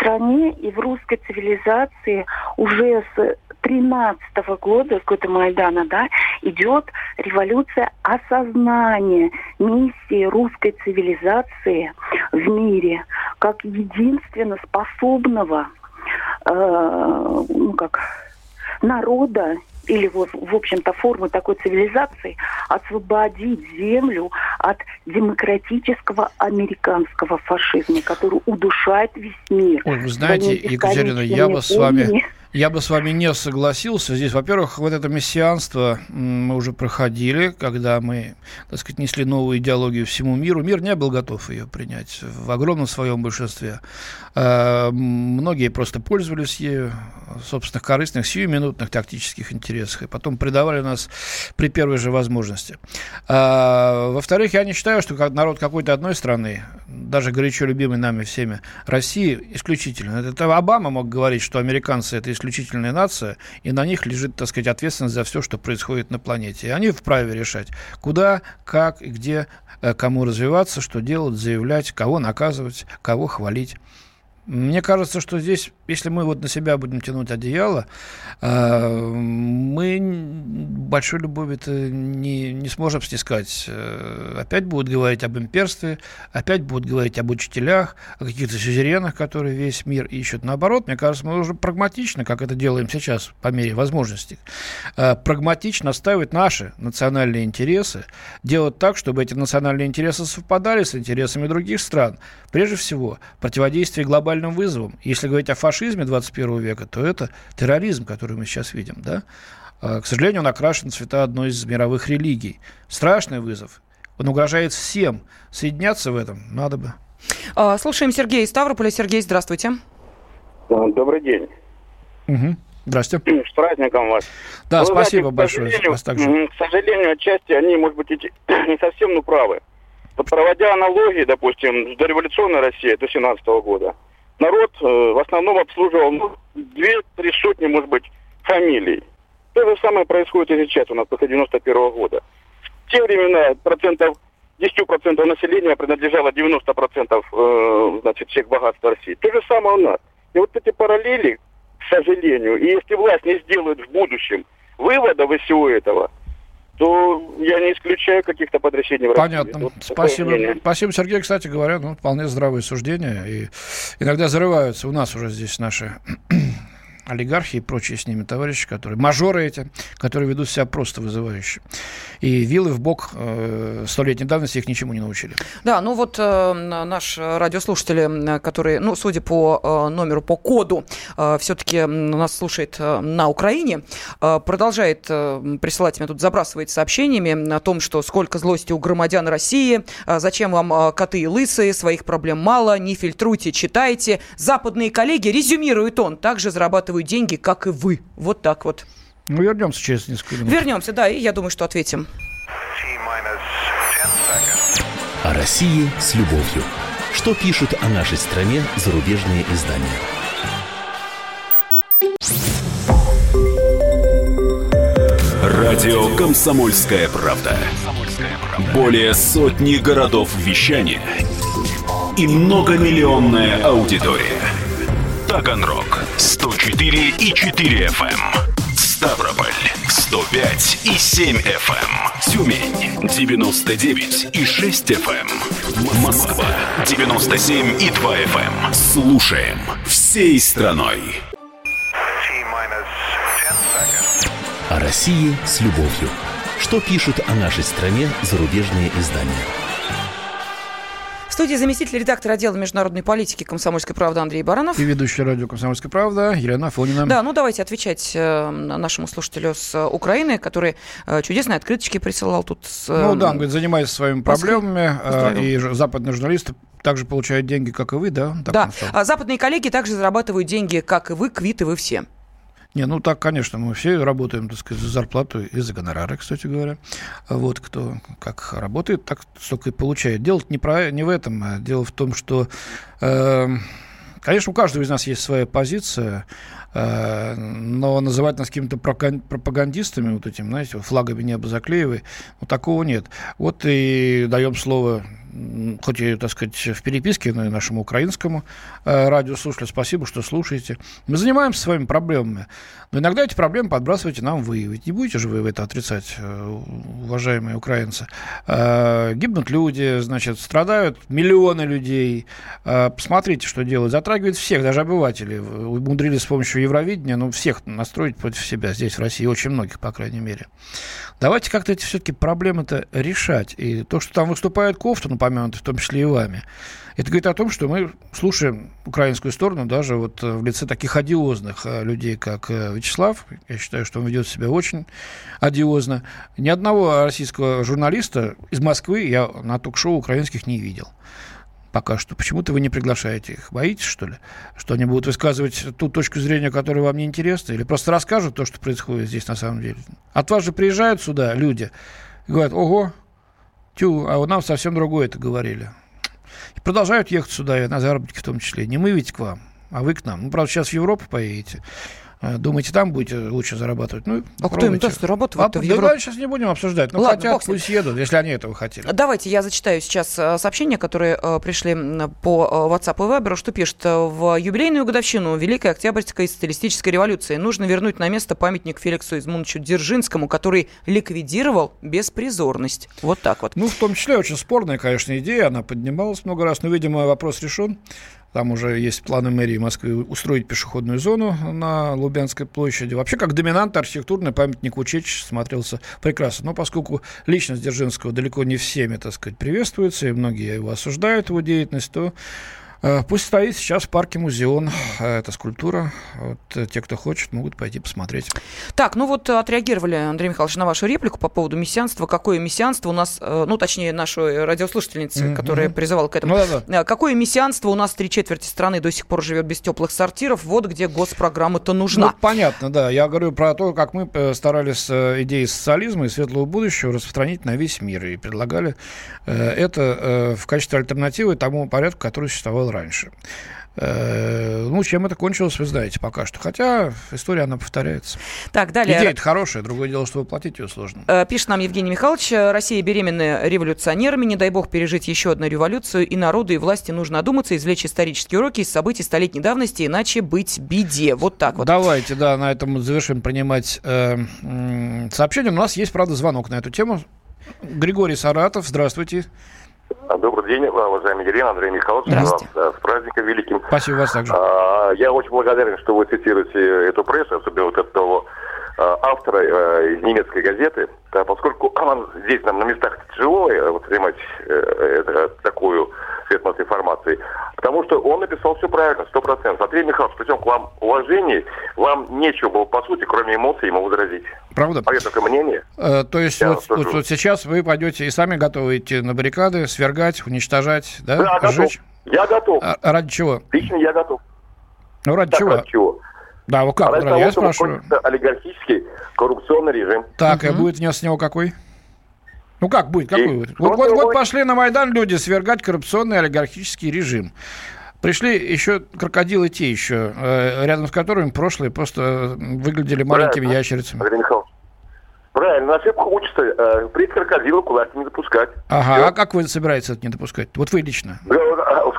стране и в русской цивилизации уже с 13 года, с года Майдана, да, идет революция осознания миссии русской цивилизации в мире как единственно способного э, ну, как народа или в общем-то, формы такой цивилизации освободить землю от демократического американского фашизма, который удушает весь мир. Ой, вы знаете, Екатерина, я бы с вами... Я бы с вами не согласился. Здесь, во-первых, вот это мессианство мы уже проходили, когда мы, так сказать, несли новую идеологию всему миру. Мир не был готов ее принять в огромном своем большинстве. А, многие просто пользовались ею в собственных корыстных, сиюминутных тактических интересах, и потом предавали нас при первой же возможности. А, во-вторых, я не считаю, что народ какой-то одной страны, даже горячо любимый нами всеми, России, исключительно. Это Обама мог говорить, что американцы – это исключительная нация, и на них лежит, так сказать, ответственность за все, что происходит на планете. И они вправе решать, куда, как и где, э, кому развиваться, что делать, заявлять, кого наказывать, кого хвалить. Мне кажется, что здесь, если мы вот на себя будем тянуть одеяло, э, мы большой любови не, не сможем снискать. Э, опять будут говорить об имперстве, опять будут говорить об учителях, о каких-то сюзеренах, которые весь мир ищут. Наоборот, мне кажется, мы уже прагматично, как это делаем сейчас по мере возможностей, э, прагматично отстаивать наши национальные интересы, делать так, чтобы эти национальные интересы совпадали с интересами других стран. Прежде всего, противодействие глобальной глобальным вызовом. Если говорить о фашизме 21 века, то это терроризм, который мы сейчас видим. Да? А, к сожалению, он окрашен цвета одной из мировых религий. Страшный вызов. Он угрожает всем. Соединяться в этом надо бы. А, слушаем Сергея из Ставрополя. Сергей, здравствуйте. Добрый день. Угу. Здравствуйте. С праздником вас. Да, ну, спасибо знаете, большое. Вас также. К сожалению, отчасти они, может быть, не совсем ну, правы. Вот проводя аналогии, допустим, с дореволюционной Россией до 17 года, народ э, в основном обслуживал ну, две-три сотни, может быть, фамилий. То же самое происходит и сейчас у нас после 91 -го года. В те времена процентов 10% населения принадлежало 90% э, значит, всех богатств России. То же самое у нас. И вот эти параллели, к сожалению, и если власть не сделает в будущем выводов из всего этого, то я не исключаю каких-то потрясений в России. Понятно. Вот Спасибо. Спасибо, Сергей. Кстати говоря, ну, вполне здравые суждения. И иногда зарываются у нас уже здесь наши олигархи и прочие с ними товарищи, которые, мажоры эти, которые ведут себя просто вызывающе. И вилы в бок э, столетней давности их ничему не научили. Да, ну вот э, наш радиослушатель, который, ну, судя по э, номеру, по коду, э, все-таки нас слушает э, на Украине, э, продолжает э, присылать мне тут, забрасывать сообщениями о том, что сколько злости у громадян России, э, зачем вам э, коты и лысые, своих проблем мало, не фильтруйте, читайте. Западные коллеги, резюмирует он, также зарабатывают зарабатывают деньги, как и вы. Вот так вот. Ну, вернемся через несколько минут. Вернемся, да, и я думаю, что ответим. О России с любовью. Что пишут о нашей стране зарубежные издания? Радио «Комсомольская правда». Более сотни городов вещания и многомиллионная аудитория. Таганрог 104 и 4 FM. Эм. Ставрополь 105 и 7 FM. Эм. Тюмень 99 и 6 FM. Эм. Москва 97 и 2 FM. Слушаем всей страной. О России с любовью. Что пишут о нашей стране зарубежные издания? Студии заместитель редактора отдела международной политики «Комсомольской правды» Андрей Баранов. И ведущий радио «Комсомольская правда» Елена Фонина. Да, ну давайте отвечать э, нашему слушателю с Украины, который э, чудесные открыточки присылал тут. С, э, ну да, он говорит, занимаясь своими проблемами, и западные журналисты также получают деньги, как и вы, да? Так да, а западные коллеги также зарабатывают деньги, как и вы, квиты вы все. Не, ну так, конечно, мы все работаем, так сказать, за зарплату и за гонорары, кстати говоря. Вот кто как работает, так столько и получает. Дело не, про, не в этом, а дело в том, что, э, конечно, у каждого из нас есть своя позиция, э, но называть нас какими-то пропагандистами, вот этим, знаете, флагами неба заклеивай, ну, такого нет. Вот и даем слово хоть и, так сказать, в переписке, но и нашему украинскому э, радиослушателю. Спасибо, что слушаете. Мы занимаемся своими проблемами, но иногда эти проблемы подбрасываете нам вы. Ведь не будете же вы это отрицать, э, уважаемые украинцы. Э, гибнут люди, значит, страдают миллионы людей. Посмотрите, что делают. Затрагивает всех, даже обывателей. Умудрились с помощью Евровидения, ну, всех настроить против себя здесь, в России, очень многих, по крайней мере. Давайте как-то эти все-таки проблемы-то решать. И то, что там выступает Кофтон, упомянутый, в том числе и вами, это говорит о том, что мы слушаем украинскую сторону даже вот в лице таких одиозных э, людей, как э, Вячеслав. Я считаю, что он ведет себя очень одиозно. Ни одного российского журналиста из Москвы я на ток-шоу украинских не видел пока что. Почему-то вы не приглашаете их. Боитесь, что ли? Что они будут высказывать ту точку зрения, которая вам не интересна? Или просто расскажут то, что происходит здесь на самом деле? От вас же приезжают сюда люди и говорят, ого, тю, а у нас совсем другое это говорили. И продолжают ехать сюда, и на заработки в том числе. Не мы ведь к вам, а вы к нам. Ну, правда, сейчас в Европу поедете. Э, думаете, там будете лучше зарабатывать? Ну, а кто им даст работу а, в Европе? Давай сейчас не будем обсуждать. Ну, Ладно, хотят, пусть едут, если они этого хотели. Давайте я зачитаю сейчас э, сообщения, которые э, пришли по WhatsApp и Viber, что пишет. В юбилейную годовщину Великой Октябрьской социалистической революции нужно вернуть на место памятник Феликсу Измундовичу Дзержинскому, который ликвидировал беспризорность. Вот так вот. Ну, в том числе очень спорная, конечно, идея. Она поднималась много раз, но, видимо, вопрос решен. Там уже есть планы мэрии Москвы устроить пешеходную зону на Лубянской площади. Вообще, как доминант, архитектурный памятник Учеч смотрелся прекрасно. Но поскольку личность Дзержинского далеко не всеми, так сказать, приветствуется, и многие его осуждают, его деятельность, то пусть стоит сейчас в парке музеон. Э, эта скульптура. Вот, э, те, кто хочет, могут пойти посмотреть. Так, ну вот отреагировали, Андрей Михайлович, на вашу реплику по поводу мессианства. Какое мессианство у нас, ну, точнее, нашей радиослушательницы, mm-hmm. которая призывала к этому. Ну, да, да. Какое мессианство у нас три четверти страны до сих пор живет без теплых сортиров? Вот где госпрограмма-то нужна. Ну, понятно, да. Я говорю про то, как мы старались идеи социализма и светлого будущего распространить на весь мир. И предлагали это в качестве альтернативы тому порядку, который существовал раньше. Э, ну, чем это кончилось, вы знаете пока что. Хотя история, она повторяется. Так, далее. Идея-то хорошая, другое дело, что воплотить ее сложно. Э, пишет нам Евгений Михайлович, Россия беременная революционерами, не дай бог пережить еще одну революцию, и народу, и власти нужно одуматься, извлечь исторические уроки из событий столетней давности, иначе быть беде. Вот так вот. Давайте, да, на этом завершим принимать э, сообщения. У нас есть, правда, звонок на эту тему. Григорий Саратов, здравствуйте. Добрый день, уважаемый Елена, Андрей Михайлович. Вас э, с праздником великим. Спасибо вас также. А, я очень благодарен, что вы цитируете эту прессу, особенно вот этого э, автора э, из немецкой газеты, да, поскольку здесь нам на местах тяжело воспринимать такую цветность информации, потому что он написал все правильно, сто процентов. Андрей Михайлович, причем к вам уважение, вам нечего было, по сути, кроме эмоций, ему возразить. Правда? Мое только мнение. Э, то есть вот, вот, вот сейчас вы пойдете и сами готовы идти на баррикады, свергать, уничтожать, да? Да, Сжечь? готов. Я готов. А, ради чего? Лично я готов. Ну, ради так, чего? Ради чего? Да, вот как? А ради того, я спрашиваю. олигархический коррупционный режим. Так, угу. и будет с него какой? Ну как будет? Какой будет? Вот, вот, вот пошли на Майдан люди свергать коррупционный олигархический режим. Пришли еще крокодилы те еще, э, рядом с которыми прошлые просто выглядели маленькими Правильно. ящерицами. Андрей Михайлович, Правильно, на ошибку учатся. Э, впредь крокодила кулаки не допускать. Ага, Все. а как вы собираетесь это не допускать? Вот вы лично.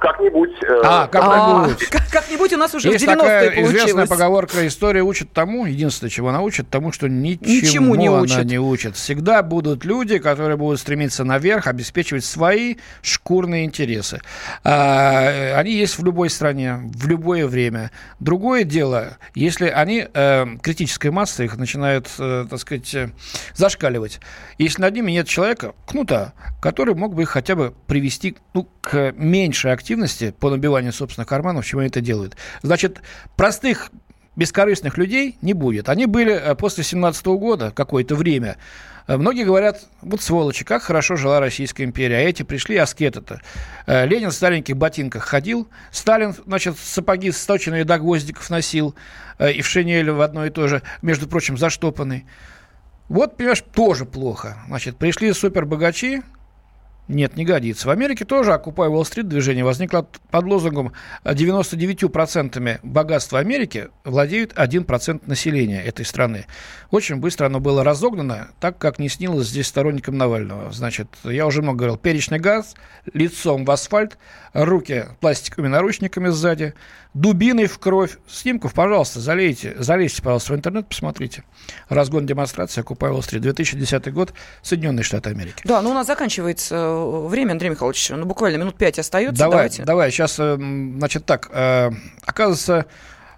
Как-нибудь. Э, а, как-нибудь. Как-нибудь у нас уже Есть в 90-е такая известная поговорка, история учит тому, единственное, чего она учит, тому, что ничему, ничему не она учит. не учит. Всегда будут люди, которые будут стремиться наверх, обеспечивать свои шкурные интересы. А, они есть в любой стране, в любое время. Другое дело, если они, э, критическая масса их начинает, э, так сказать, э, зашкаливать. Если над ними нет человека, кнута, который мог бы их хотя бы привести ну, к меньшей активности по набиванию собственных карманов, чем они это делают. Значит, простых бескорыстных людей не будет. Они были э, после 17 года какое-то время. Э, многие говорят, вот сволочи, как хорошо жила Российская империя, а эти пришли аскеты-то. Э, Ленин в стареньких ботинках ходил, Сталин, значит, сапоги сточенные до гвоздиков носил, и в шинели в одно и то же, между прочим, заштопанный. Вот, понимаешь, тоже плохо. Значит, пришли супербогачи, нет, не годится. В Америке тоже Occupy Wall Street движение возникло под лозунгом 99% богатства Америки владеют 1% населения этой страны. Очень быстро оно было разогнано, так как не снилось здесь сторонникам Навального. Значит, я уже много говорил, перечный газ, лицом в асфальт, руки пластиковыми наручниками сзади, дубиной в кровь. Снимков, пожалуйста, залейте, залейте, пожалуйста, в интернет, посмотрите. Разгон демонстрации Occupy Wall Street, 2010 год, Соединенные Штаты Америки. Да, ну у нас заканчивается э, время, Андрей Михайлович, ну буквально минут пять остается. Давай, Давайте. давай, сейчас, э, значит, так, э, оказывается,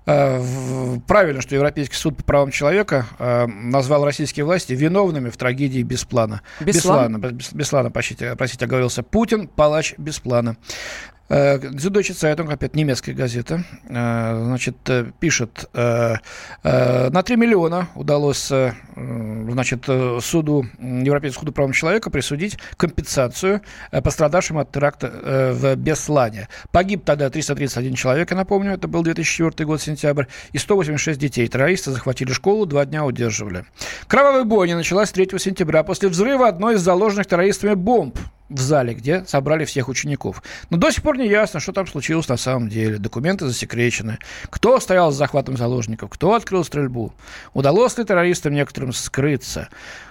Правильно, что Европейский суд по правам человека назвал российские власти виновными в трагедии Бесплана. Беслан? Беслана, Беслана простите, простите, оговорился. Путин, палач Бесплана. Süddeutsche Zeitung, опять немецкая газета, э, значит, э, пишет, э, на 3 миллиона удалось значит, суду, Европейскому суду прав человека присудить компенсацию пострадавшим от теракта в Беслане. Погиб тогда 331 человек, я напомню, это был 2004 год, сентябрь, и 186 детей. Террористы захватили школу, два дня удерживали. Кровавая бойня началась 3 сентября после взрыва одной из заложенных террористами бомб в зале, где собрали всех учеников. Но до сих пор не ясно, что там случилось на самом деле. Документы засекречены. Кто стоял за захватом заложников, кто открыл стрельбу. Удалось ли террористам некоторым скрыться.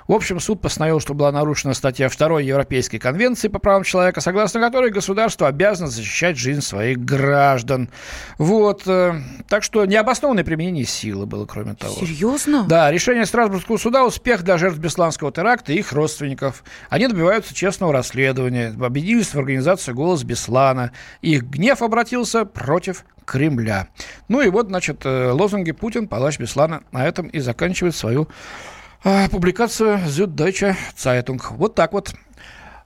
В общем, суд постановил, что была нарушена статья 2 Европейской конвенции по правам человека, согласно которой государство обязано защищать жизнь своих граждан. Вот. Э, так что необоснованное применение силы было, кроме того. Серьезно? Да, решение Страсбургского суда – успех для жертв Бесланского теракта и их родственников. Они добиваются честного расследования, объединились в организацию «Голос Беслана». Их гнев обратился против Кремля. Ну и вот, значит, э, лозунги «Путин, палач Беслана» на этом и заканчивает свою публикация Süddeutsche Zeitung. Вот так вот.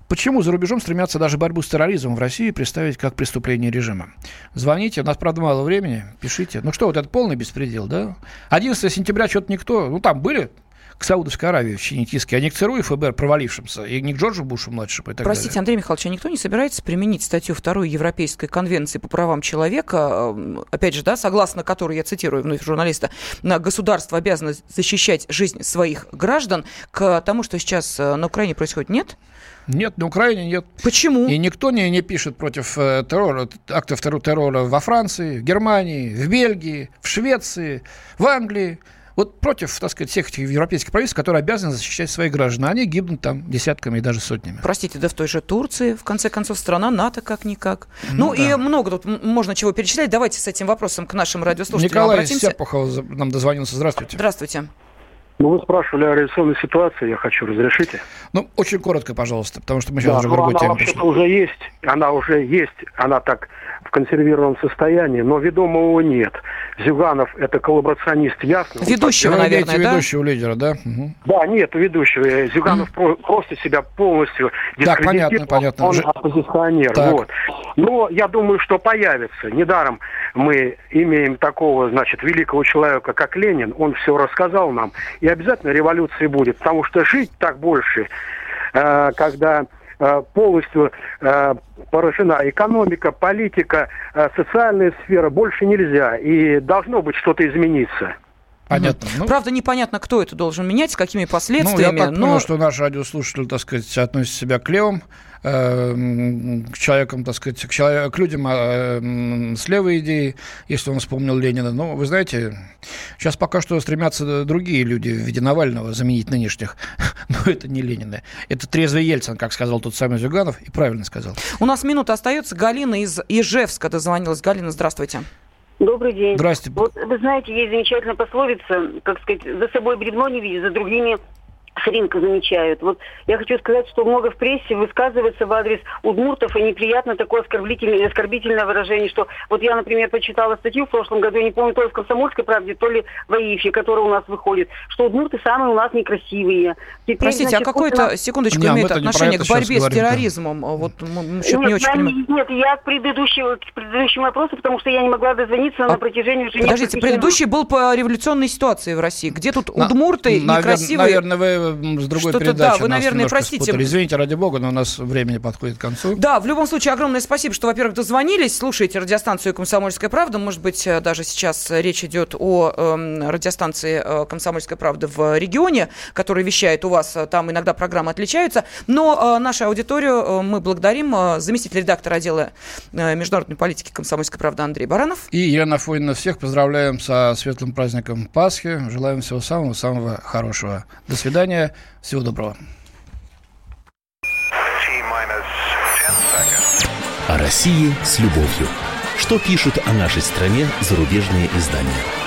Почему за рубежом стремятся даже борьбу с терроризмом в России представить как преступление режима? Звоните, у нас, правда, мало времени, пишите. Ну что, вот это полный беспредел, да? 11 сентября что-то никто, ну там были к Саудовской Аравии чинить иски, а не к ЦРУ и ФБР провалившимся, и не к Джорджу Бушу-младшему и так Простите, далее. Андрей Михайлович, а никто не собирается применить статью 2 Европейской конвенции по правам человека, опять же, да, согласно которой, я цитирую вновь журналиста, государство обязано защищать жизнь своих граждан, к тому, что сейчас э, на Украине происходит, нет? Нет, на Украине нет. Почему? И никто не, не пишет против э, террора, актов террора во Франции, в Германии, в Бельгии, в Швеции, в Англии. Вот против, так сказать, всех этих европейских правительств, которые обязаны защищать своих граждан. Они гибнут там десятками и даже сотнями. Простите, да в той же Турции, в конце концов, страна НАТО как-никак. Ну, ну да. и много тут можно чего перечислять. Давайте с этим вопросом к нашим радиослушателям Николай обратимся. Серпухов нам дозвонился. Здравствуйте. Здравствуйте. Ну, вы спрашивали о реакционной ситуации, я хочу, разрешите? Ну, очень коротко, пожалуйста, потому что мы сейчас да, уже в другой теме пришли. уже есть, она уже есть, она так в консервированном состоянии, но ведомого нет. Зюганов – это коллаборационист, ясно? Ведущего, вот, наверное, да? Ведущего лидера, да? Угу. Да, нет, ведущего. Зюганов mm. просто себя полностью Так, понятно, понятно. Он уже... оппозиционер, так. вот. Но я думаю, что появится. Недаром мы имеем такого, значит, великого человека, как Ленин. Он все рассказал нам. И обязательно революция будет, потому что жить так больше, э, когда полностью э, поражена экономика, политика, э, социальная сфера, больше нельзя. И должно быть что-то измениться. Понятно. Ну, Правда, непонятно, кто это должен менять, с какими последствиями. Ну, я так но... понял, что наш радиослушатель, так сказать, относит себя к левым, э, к человекам, так сказать, к, человек, к людям э, с левой идеей, если он вспомнил Ленина. Но вы знаете, сейчас пока что стремятся другие люди в виде Навального заменить нынешних. Но это не Ленина. Это трезвый Ельцин, как сказал тот самый Зюганов, и правильно сказал. У нас минута остается. Галина из Ижевска дозвонилась. Галина, здравствуйте. Добрый день. Здрасте. Вот вы знаете, есть замечательная пословица, как сказать, за собой бредно не видеть, за другими Сринка замечают. Вот я хочу сказать, что много в прессе высказывается в адрес удмуртов, и неприятно такое оскорбительное, оскорбительное выражение, что вот я, например, почитала статью в прошлом году, я не помню, то ли в «Комсомольской правде», то ли в АИФе, которая у нас выходит, что удмурты самые у нас некрасивые. Теперь, Простите, значит, а какое-то, нас... секундочку, не, имеет отношение к борьбе с терроризмом? Да. Вот мы нет, не очень я, понимаем. Нет, я к предыдущему, к предыдущему вопросу, потому что я не могла дозвониться а, на протяжении уже Подождите, предыдущий был по революционной ситуации в России. Где тут на, удмурты навер, некрасивые? Наверное, вы с другой передачи. Да, вы, наверное, простите. Спутали. Извините, ради бога, но у нас времени подходит к концу. Да, в любом случае, огромное спасибо, что, во-первых, дозвонились. Слушайте радиостанцию «Комсомольская правда». Может быть, э, даже сейчас речь идет о э, радиостанции э, «Комсомольская правда» в регионе, которая вещает у вас. Э, там иногда программы отличаются. Но э, нашу аудиторию э, мы благодарим. Э, заместитель редактора отдела э, международной политики «Комсомольской правды» Андрей Баранов. И Елена Фойна. Всех поздравляем со светлым праздником Пасхи. Желаем всего самого-самого хорошего. До свидания. Всего доброго. О России с любовью. Что пишут о нашей стране зарубежные издания?